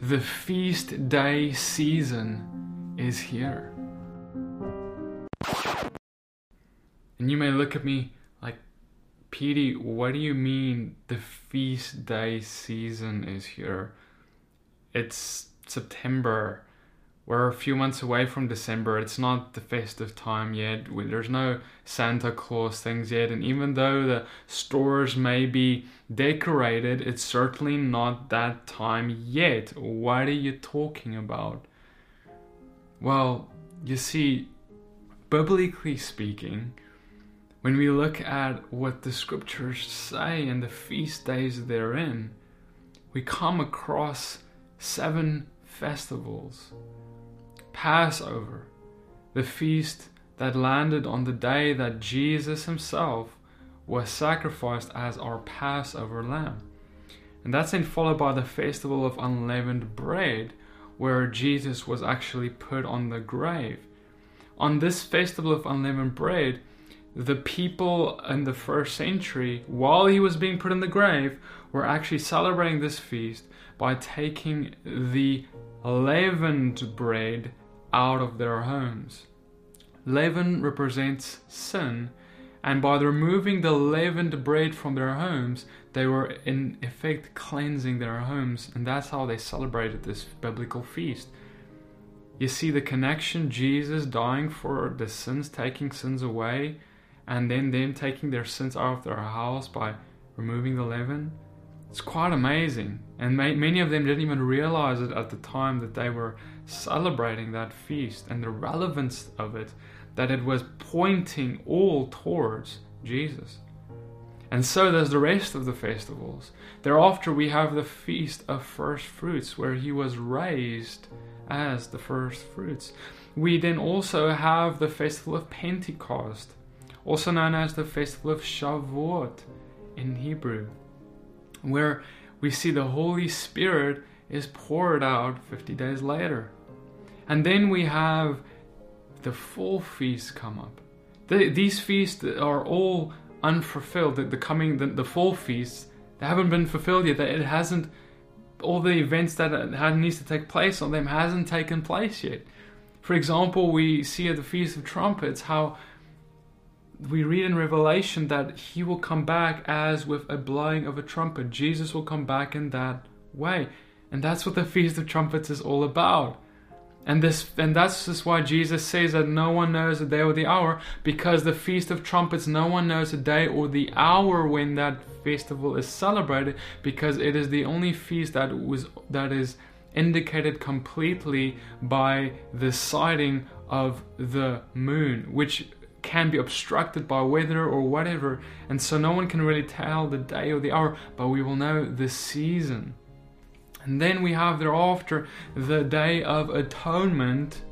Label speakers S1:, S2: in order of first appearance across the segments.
S1: the feast day season is here. And you may look at me like, Petey, what do you mean the feast day season is here? It's September. We're a few months away from December. It's not the festive time yet. There's no Santa Claus things yet. And even though the stores may be decorated, it's certainly not that time yet. What are you talking about? Well, you see, biblically speaking, when we look at what the scriptures say and the feast days they're we come across seven festivals. Passover, the feast that landed on the day that Jesus himself was sacrificed as our Passover lamb. And that's then followed by the festival of unleavened bread, where Jesus was actually put on the grave. On this festival of unleavened bread, the people in the first century, while he was being put in the grave, were actually celebrating this feast by taking the leavened bread out of their homes. Leaven represents sin, and by removing the leavened bread from their homes, they were in effect cleansing their homes, and that's how they celebrated this biblical feast. You see the connection Jesus dying for the sins, taking sins away, and then them taking their sins out of their house by removing the leaven. It's quite amazing. And many of them didn't even realize it at the time that they were celebrating that feast and the relevance of it, that it was pointing all towards Jesus. And so there's the rest of the festivals. Thereafter, we have the Feast of First Fruits, where he was raised as the first fruits. We then also have the Festival of Pentecost, also known as the festival of Shavuot in Hebrew, where we see the Holy Spirit is poured out 50 days later. And then we have the full feast come up. The, these feasts are all unfulfilled. The, the coming, the, the full feasts, they haven't been fulfilled yet. It hasn't, all the events that needs to take place on them hasn't taken place yet. For example, we see at the Feast of Trumpets how we read in Revelation that he will come back as with a blowing of a trumpet. Jesus will come back in that way. And that's what the Feast of Trumpets is all about. And this and that's just why Jesus says that no one knows the day or the hour, because the Feast of Trumpets, no one knows the day or the hour when that festival is celebrated, because it is the only feast that was that is indicated completely by the sighting of the moon, which can be obstructed by weather or whatever, and so no one can really tell the day or the hour, but we will know the season. And then we have thereafter the Day of Atonement,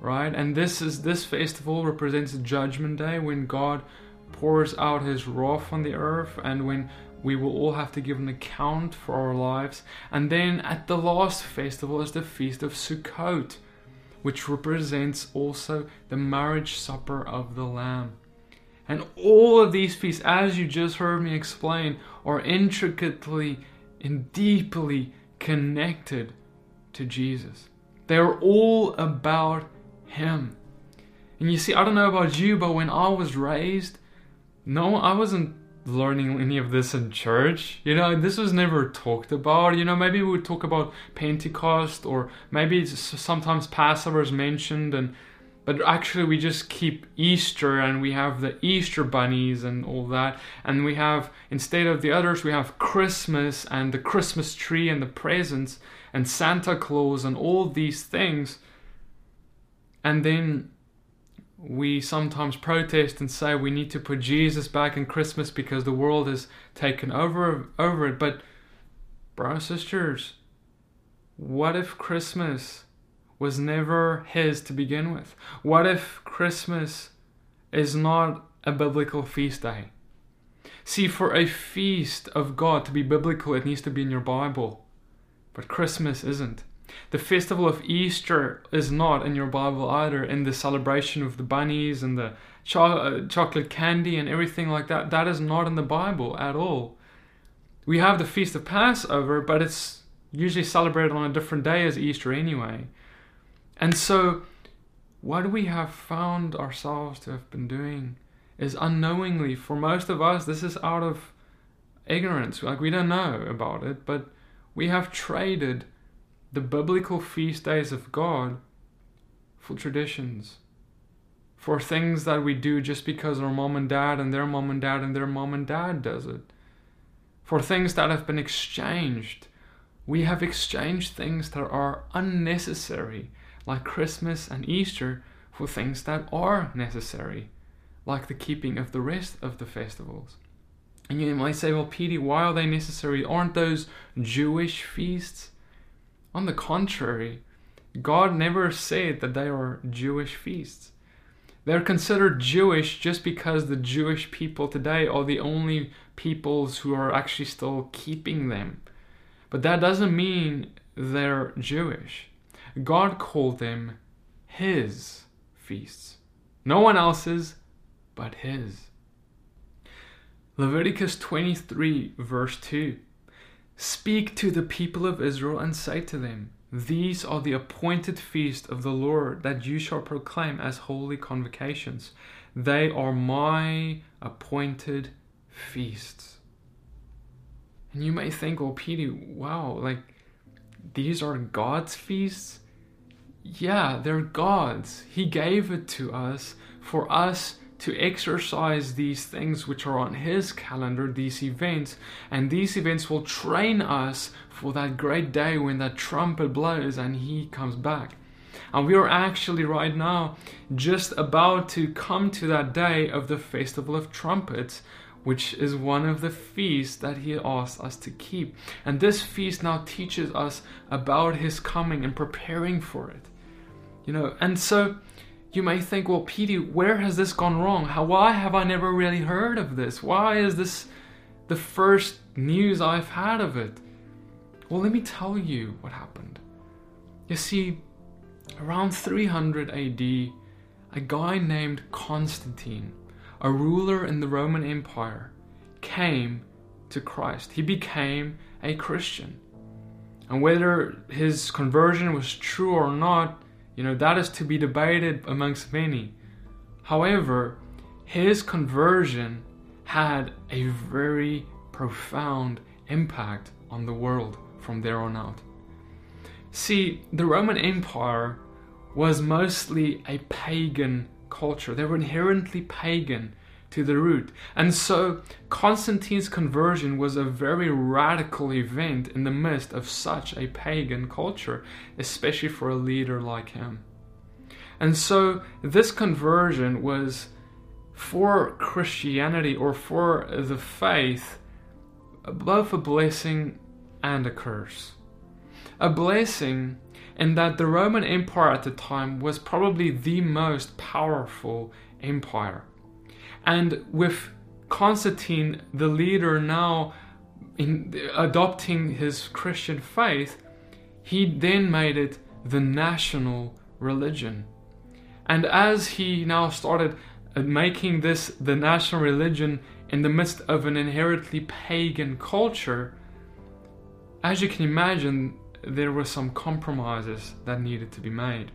S1: right? And this is this festival represents Judgment Day when God pours out His wrath on the earth, and when we will all have to give an account for our lives. And then at the last festival is the Feast of Sukkot which represents also the marriage supper of the Lamb. And all of these feasts, as you just heard me explain, are intricately and deeply connected to Jesus. They're all about Him. And you see, I don't know about you, but when I was raised, no, I wasn't learning any of this in church. You know, this was never talked about. You know, maybe we would talk about Pentecost or maybe sometimes Passover is mentioned and but actually we just keep Easter and we have the Easter bunnies and all that and we have instead of the others we have Christmas and the Christmas tree and the presents and Santa Claus and all these things. And then we sometimes protest and say we need to put Jesus back in Christmas because the world has taken over over it. But brothers sisters, what if Christmas was never his to begin with? What if Christmas is not a biblical feast day? See, for a feast of God to be biblical, it needs to be in your Bible. But Christmas isn't. The festival of Easter is not in your Bible either, in the celebration of the bunnies and the cho- uh, chocolate candy and everything like that. That is not in the Bible at all. We have the feast of Passover, but it's usually celebrated on a different day as Easter anyway. And so, what we have found ourselves to have been doing is unknowingly, for most of us, this is out of ignorance. Like, we don't know about it, but we have traded the biblical feast days of God for traditions, for things that we do just because our mom and dad and their mom and dad and their mom and dad does it, for things that have been exchanged. We have exchanged things that are unnecessary, like Christmas and Easter, for things that are necessary, like the keeping of the rest of the festivals. And you might say, well, Petey, why are they necessary? Aren't those Jewish feasts? On the contrary, God never said that they are Jewish feasts. They're considered Jewish just because the Jewish people today are the only peoples who are actually still keeping them. But that doesn't mean they're Jewish. God called them His feasts. No one else's, but His. Leviticus 23, verse 2. Speak to the people of Israel and say to them, These are the appointed feasts of the Lord that you shall proclaim as holy convocations. They are my appointed feasts. And you may think, well, Petey, wow, like these are God's feasts? Yeah, they're God's. He gave it to us for us to exercise these things which are on His calendar, these events, and these events will train us for that great day when that trumpet blows and He comes back. And we are actually right now just about to come to that day of the Festival of Trumpets, which is one of the feasts that He asked us to keep. And this feast now teaches us about His coming and preparing for it. You know, and so you may think, well, Petey, where has this gone wrong? How, why have I never really heard of this? Why is this the first news I've had of it? Well, let me tell you what happened. You see, around 300 AD, a guy named Constantine, a ruler in the Roman Empire, came to Christ. He became a Christian. And whether his conversion was true or not, you know, that is to be debated amongst many. However, his conversion had a very profound impact on the world from there on out. See, the Roman Empire was mostly a pagan culture. They were inherently pagan to the root. And so Constantine's conversion was a very radical event in the midst of such a pagan culture, especially for a leader like him. And so this conversion was for Christianity or for the faith both a blessing and a curse. A blessing in that the Roman Empire at the time was probably the most powerful empire. And with Constantine, the leader, now in adopting his Christian faith, he then made it the national religion. And as he now started uh, making this the national religion in the midst of an inherently pagan culture, as you can imagine, there were some compromises that needed to be made.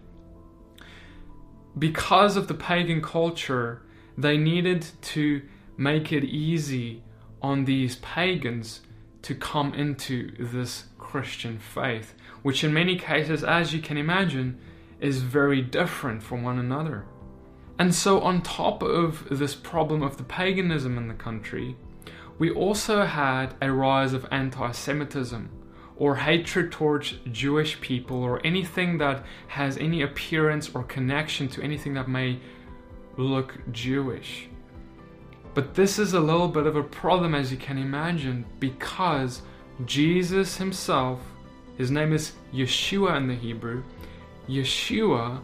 S1: Because of the pagan culture, they needed to make it easy on these pagans to come into this Christian faith, which in many cases, as you can imagine, is very different from one another. And so, on top of this problem of the paganism in the country, we also had a rise of anti Semitism or hatred towards Jewish people or anything that has any appearance or connection to anything that may look Jewish. But this is a little bit of a problem, as you can imagine, because Jesus himself, his name is Yeshua in the Hebrew, Yeshua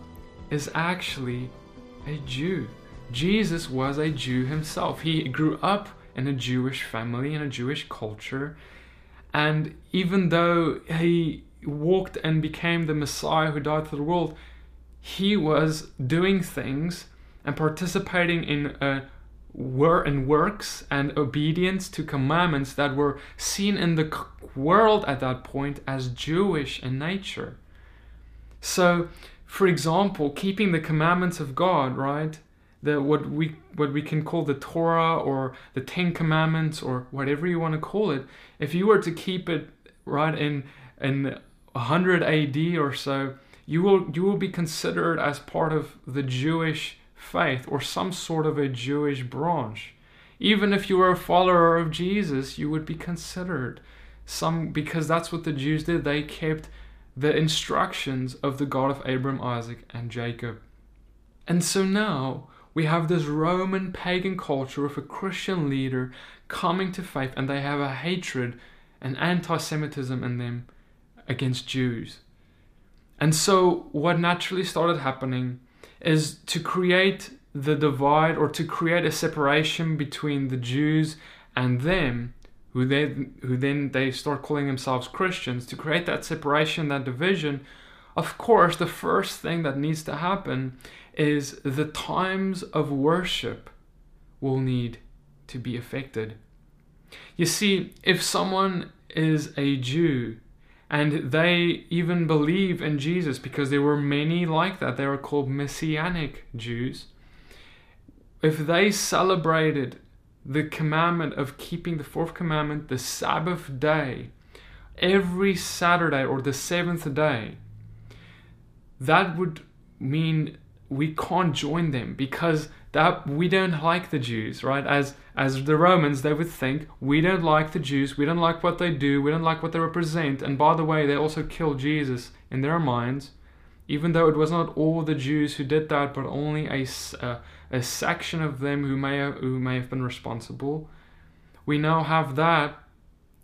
S1: is actually a Jew. Jesus was a Jew himself. He grew up in a Jewish family, in a Jewish culture. And even though he walked and became the Messiah who died for the world, he was doing things and participating in uh, a were in works and obedience to commandments that were seen in the world at that point as Jewish in nature. So, for example, keeping the commandments of God, right? The what we what we can call the Torah or the Ten Commandments or whatever you want to call it. If you were to keep it right in in 100 AD or so, you will you will be considered as part of the Jewish faith or some sort of a Jewish branch. Even if you were a follower of Jesus, you would be considered some because that's what the Jews did. They kept the instructions of the God of Abram, Isaac, and Jacob. And so now we have this Roman pagan culture with a Christian leader coming to faith, and they have a hatred and anti Semitism in them against Jews. And so, what naturally started happening is to create the divide or to create a separation between the Jews and them, who then who then they start calling themselves Christians, to create that separation, that division. Of course, the first thing that needs to happen is the times of worship will need to be affected. You see, if someone is a Jew and they even believe in Jesus because there were many like that. They were called Messianic Jews. If they celebrated the commandment of keeping the fourth commandment, the Sabbath day, every Saturday or the seventh day, that would mean we can't join them because that we don't like the Jews, right? As as the Romans, they would think we don't like the Jews, we don't like what they do, we don't like what they represent, and by the way, they also killed Jesus in their minds, even though it was not all the Jews who did that, but only a, a, a section of them who may have, who may have been responsible. We now have that,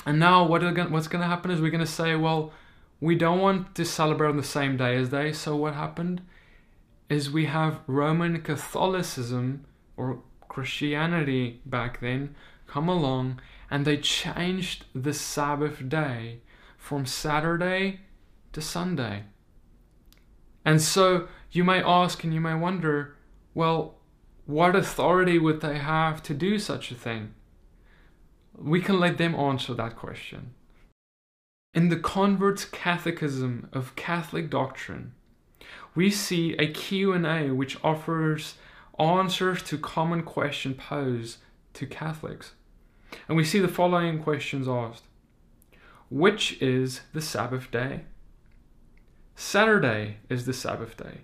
S1: and now what are, what's going to happen is we're going to say, well, we don't want to celebrate on the same day as they. So what happened? Is we have Roman Catholicism or Christianity back then come along and they changed the Sabbath day from Saturday to Sunday. And so you may ask and you may wonder, well, what authority would they have to do such a thing? We can let them answer that question. In the Convert's Catechism of Catholic Doctrine, we see a Q&A which offers answers to common questions posed to Catholics. And we see the following questions asked. Which is the Sabbath day? Saturday is the Sabbath day.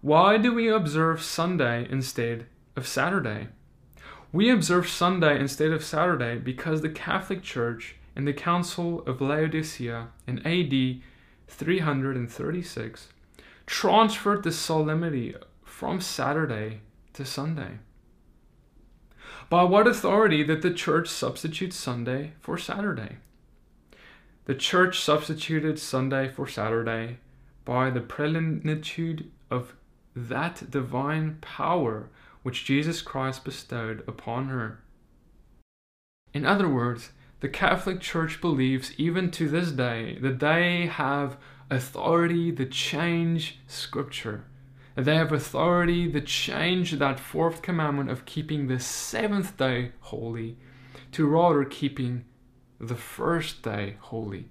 S1: Why do we observe Sunday instead of Saturday? We observe Sunday instead of Saturday because the Catholic Church in the Council of Laodicea in AD 336 transferred the solemnity from Saturday to Sunday. By what authority did the church substitute Sunday for Saturday? The church substituted Sunday for Saturday by the plenitude of that divine power which Jesus Christ bestowed upon her. In other words, the Catholic Church believes even to this day that they have authority to change Scripture. They have authority to change that fourth commandment of keeping the seventh day holy to rather keeping the first day holy,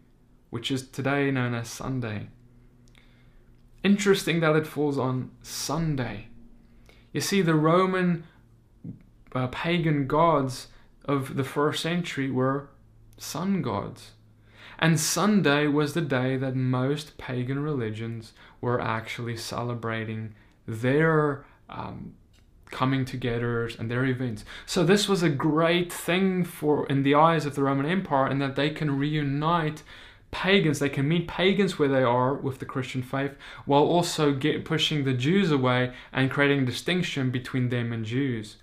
S1: which is today known as Sunday. Interesting that it falls on Sunday. You see, the Roman uh, pagan gods of the first century were sun gods. And Sunday was the day that most pagan religions were actually celebrating their um, coming togethers and their events. So this was a great thing for in the eyes of the Roman Empire in that they can reunite pagans. They can meet pagans where they are with the Christian faith, while also get pushing the Jews away and creating a distinction between them and Jews.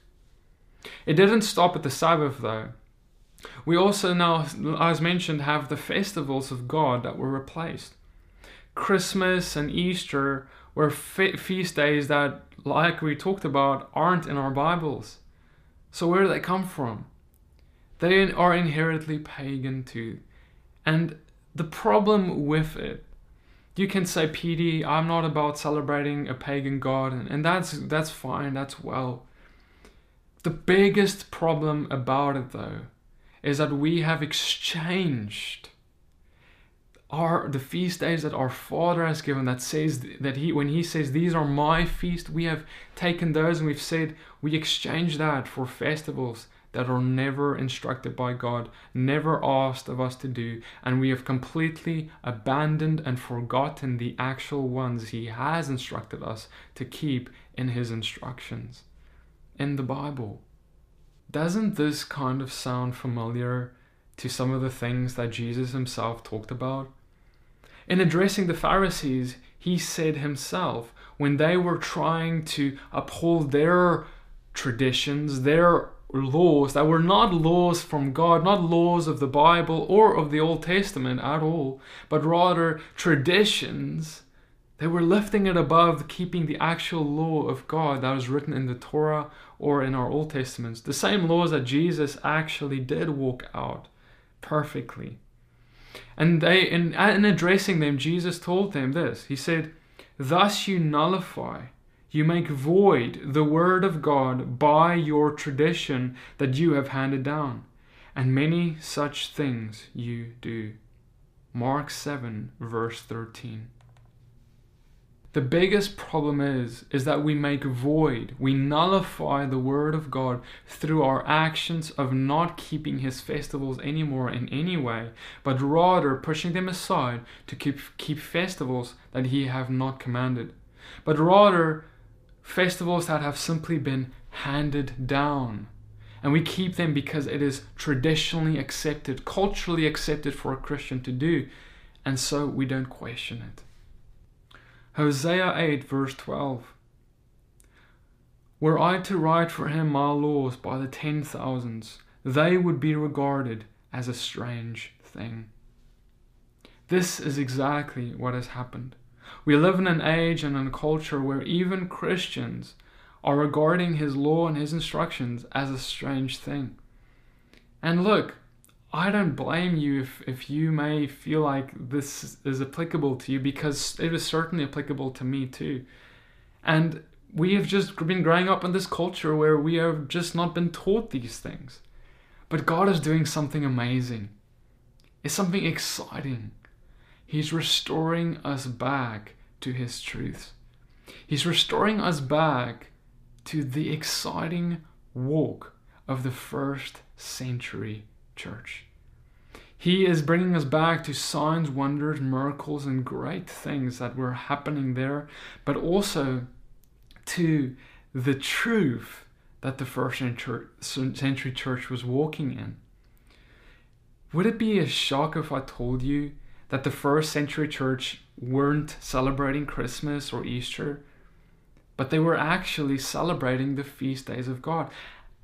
S1: It didn't stop at the Sabbath though. We also now, as mentioned, have the festivals of God that were replaced. Christmas and Easter were fe- feast days that, like we talked about, aren't in our Bibles. So, where do they come from? They are inherently pagan too. And the problem with it, you can say, Petey, I'm not about celebrating a pagan god, and, and that's that's fine, that's well. The The biggest problem about it, though, is that we have exchanged our the feast days that our father has given that says that he when he says these are my feast we have taken those and we've said we exchange that for festivals that are never instructed by God, never asked of us to do, and we have completely abandoned and forgotten the actual ones He has instructed us to keep in His instructions in the Bible. Doesn't this kind of sound familiar to some of the things that Jesus Himself talked about? In addressing the Pharisees, He said Himself, when they were trying to uphold their traditions, their laws that were not laws from God, not laws of the Bible or of the Old Testament at all, but rather traditions. They were lifting it above keeping the actual law of God that was written in the Torah or in our Old Testaments, the same laws that Jesus actually did walk out perfectly. And they, in, in addressing them, Jesus told them this. He said, Thus you nullify you make void the word of God by your tradition that you have handed down, and many such things you do. Mark 7, verse 13. The biggest problem is is that we make void, we nullify the word of God through our actions of not keeping his festivals anymore in any way, but rather pushing them aside to keep keep festivals that he have not commanded. But rather festivals that have simply been handed down. And we keep them because it is traditionally accepted, culturally accepted for a Christian to do, and so we don't question it. Hosea 8, verse 12. Were I to write for him my laws by the ten thousands, they would be regarded as a strange thing. This is exactly what has happened. We live in an age and in a culture where even Christians are regarding his law and his instructions as a strange thing. And look, I don't blame you if, if you may feel like this is applicable to you because it was certainly applicable to me too. And we have just been growing up in this culture where we have just not been taught these things. But God is doing something amazing. It's something exciting. He's restoring us back to His truths. He's restoring us back to the exciting walk of the first century church. He is bringing us back to signs, wonders, miracles, and great things that were happening there, but also to the truth that the first century church was walking in. Would it be a shock if I told you that the first century church weren't celebrating Christmas or Easter, but they were actually celebrating the feast days of God.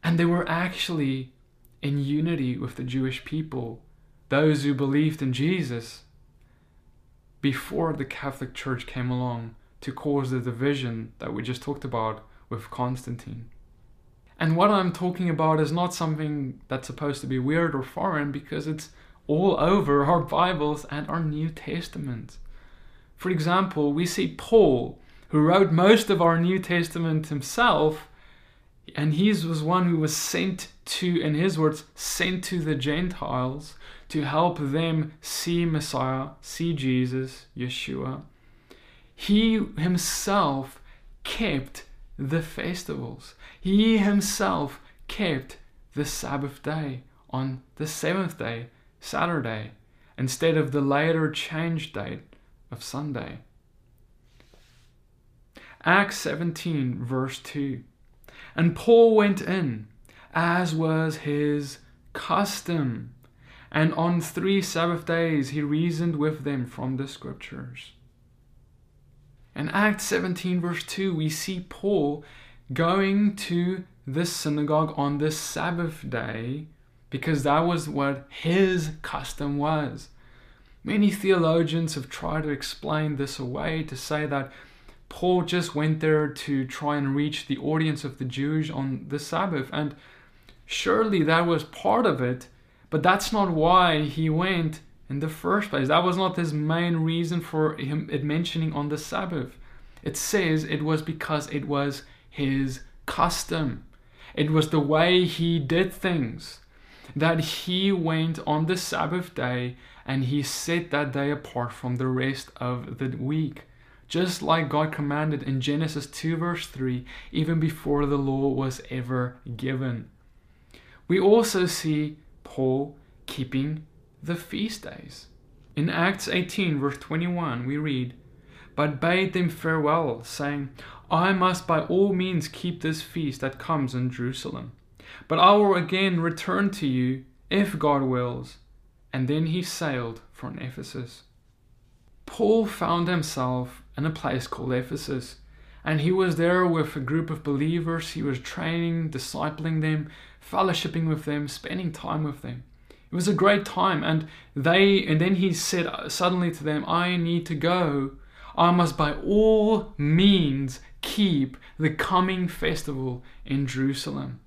S1: And they were actually in unity with the Jewish people, those who believed in Jesus, before the Catholic Church came along to cause the division that we just talked about with Constantine. And what I'm talking about is not something that's supposed to be weird or foreign because it's all over our Bibles and our New Testament. For example, we see Paul, who wrote most of our New Testament himself, and he was one who was sent to, in his words, sent to the Gentiles to help them see Messiah, see Jesus, Yeshua. He himself kept the festivals. He himself kept the Sabbath day on the seventh day Saturday instead of the later change date of Sunday. Acts 17, verse 2. And Paul went in, as was his custom, and on three Sabbath days he reasoned with them from the Scriptures. In Acts 17, verse 2, we see Paul going to the synagogue on the Sabbath day because that was what his custom was. Many theologians have tried to explain this away to say that Paul just went there to try and reach the audience of the Jews on the Sabbath, and surely that was part of it, but that's not why he went in the first place. That was not his main reason for him mentioning on the Sabbath. It says it was because it was his custom. It was the way he did things. That he went on the Sabbath day and he set that day apart from the rest of the week. Just like God commanded in Genesis 2, verse 3, even before the law was ever given. We also see Paul keeping the feast days. In Acts 18, verse 21, we read, But bade them farewell, saying, I must by all means keep this feast that comes in Jerusalem. But I will again return to you, if God wills. And then he sailed from Ephesus. Paul found himself in a place called Ephesus, and he was there with a group of believers. He was training, discipling them, fellowshipping with them, spending time with them. It was a great time, and they and then he said suddenly to them, I need to go. I must by all means keep the coming festival in Jerusalem.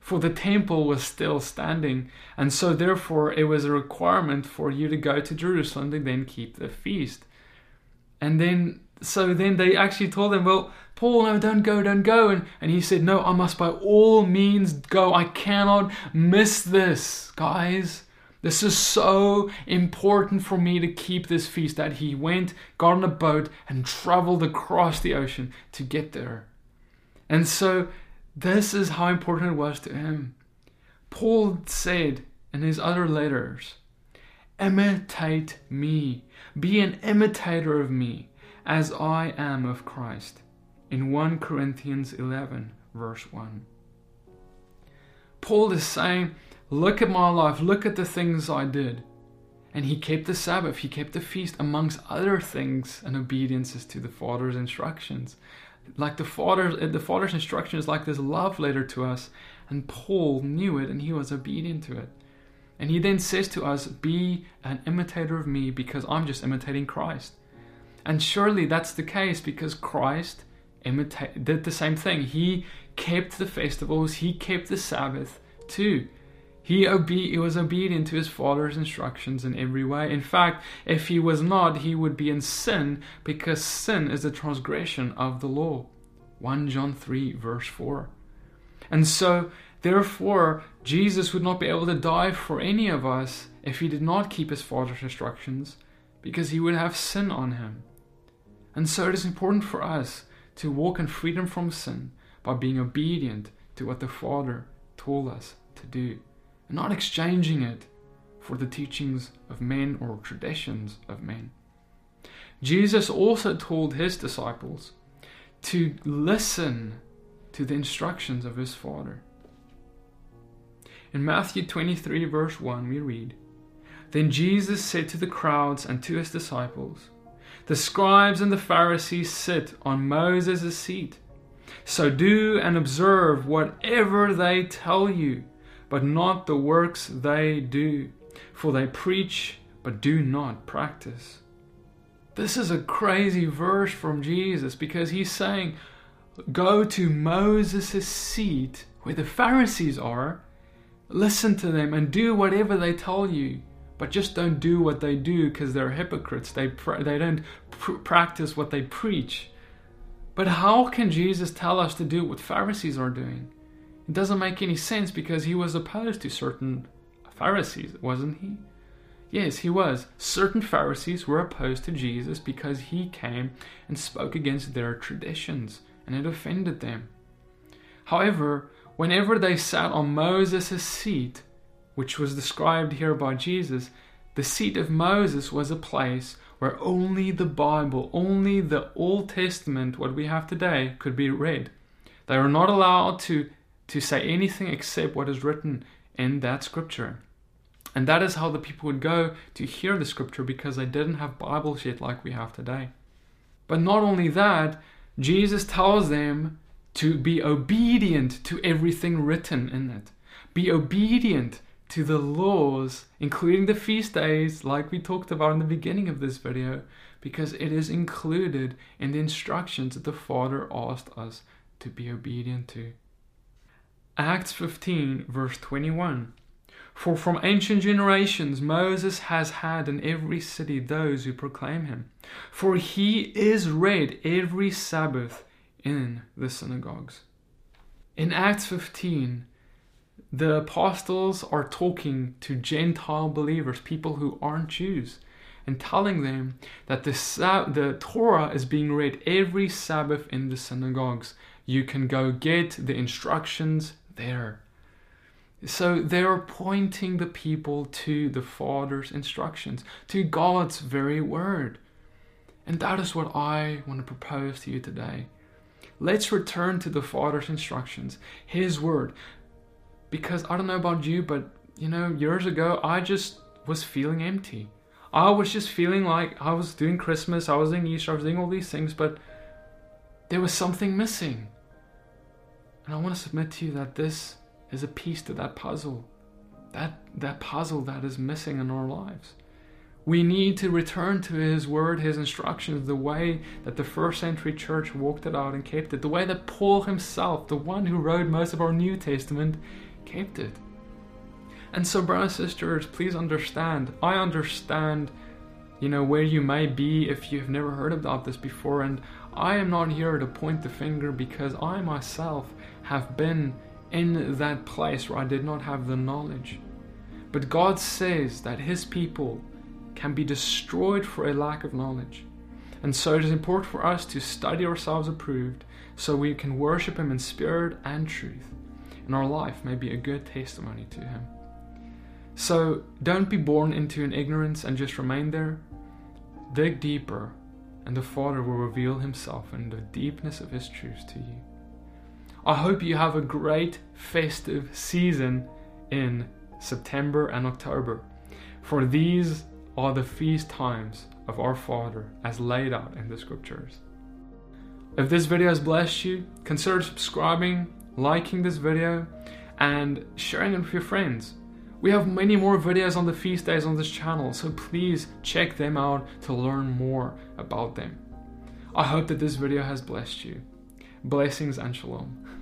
S1: For the temple was still standing, and so therefore it was a requirement for you to go to Jerusalem to then keep the feast. And then so then they actually told him, Well, Paul, no, don't go, don't go. And, and he said, No, I must by all means go. I cannot miss this, guys. This is so important for me to keep this feast that he went, got on a boat, and traveled across the ocean to get there. And so, this is how important it was to him. Paul said in his other letters, Imitate me, be an imitator of me, as I am of Christ. In 1 Corinthians 11, verse 1. Paul is saying, Look at my life, look at the things I did. And he kept the Sabbath, he kept the feast, amongst other things, and obediences to the Father's instructions. Like the Father's, the Father's instruction is like this love letter to us, and Paul knew it and he was obedient to it. And he then says to us, Be an imitator of me because I'm just imitating Christ. And surely that's the case because Christ imita- did the same thing. He kept the festivals, he kept the Sabbath too. He, obe- he was obedient to his father's instructions in every way. In fact, if he was not, he would be in sin because sin is the transgression of the law. 1 John 3, verse 4. And so, therefore, Jesus would not be able to die for any of us if he did not keep his father's instructions because he would have sin on him. And so, it is important for us to walk in freedom from sin by being obedient to what the Father told us to do, and not exchanging it for the teachings of men or traditions of men. Jesus also told his disciples to listen to the instructions of his Father. In Matthew 23, verse 1, we read Then Jesus said to the crowds and to his disciples, The scribes and the Pharisees sit on Moses' seat. So do and observe whatever they tell you, but not the works they do, for they preach but do not practice. This is a crazy verse from Jesus because he's saying, Go to Moses' seat where the Pharisees are, listen to them, and do whatever they tell you. But just don't do what they do because they're hypocrites. They, pr- they don't pr- practice what they preach. But how can Jesus tell us to do what Pharisees are doing? It doesn't make any sense because he was opposed to certain Pharisees, wasn't he? Yes, he was. Certain Pharisees were opposed to Jesus because he came and spoke against their traditions and it offended them. However, whenever they sat on Moses' seat, which was described here by Jesus, the seat of Moses was a place where only the Bible, only the Old Testament, what we have today, could be read. They were not allowed to, to say anything except what is written in that scripture. And that is how the people would go to hear the scripture because they didn't have Bibles yet like we have today. But not only that, Jesus tells them to be obedient to everything written in it. Be obedient to the laws, including the feast days, like we talked about in the beginning of this video, because it is included in the instructions that the Father asked us to be obedient to. Acts 15, verse 21. For from ancient generations Moses has had in every city those who proclaim him. For he is read every Sabbath in the synagogues. In Acts 15, the apostles are talking to Gentile believers, people who aren't Jews, and telling them that the, the Torah is being read every Sabbath in the synagogues. You can go get the instructions there. So they're pointing the people to the Father's instructions, to God's very word. And that is what I want to propose to you today. Let's return to the Father's instructions, His word. Because I don't know about you, but you know, years ago, I just was feeling empty. I was just feeling like I was doing Christmas, I was doing Easter, I was doing all these things, but there was something missing. And I want to submit to you that this is a piece to that puzzle. That, that puzzle that is missing in our lives. We need to return to His Word, His instructions, the way that the first century church walked it out and kept it, the way that Paul himself, the one who wrote most of our New Testament, kept it. And so, brothers and sisters, please understand. I understand, you know, where you may be if you've never heard about this before, and I am not here to point the finger because I myself have been in that place where I did not have the knowledge. But God says that His people can be destroyed for a lack of knowledge. And so it is important for us to study ourselves approved so we can worship Him in spirit and truth, and our life may be a good testimony to Him. So don't be born into an ignorance and just remain there. Dig deeper, and the Father will reveal Himself in the deepness of His truth to you. I hope you have a great festive season in September and October, for these are the feast times of our Father as laid out in the scriptures. If this video has blessed you, consider subscribing, liking this video, and sharing it with your friends. We have many more videos on the feast days on this channel, so please check them out to learn more about them. I hope that this video has blessed you. Blessings and shalom.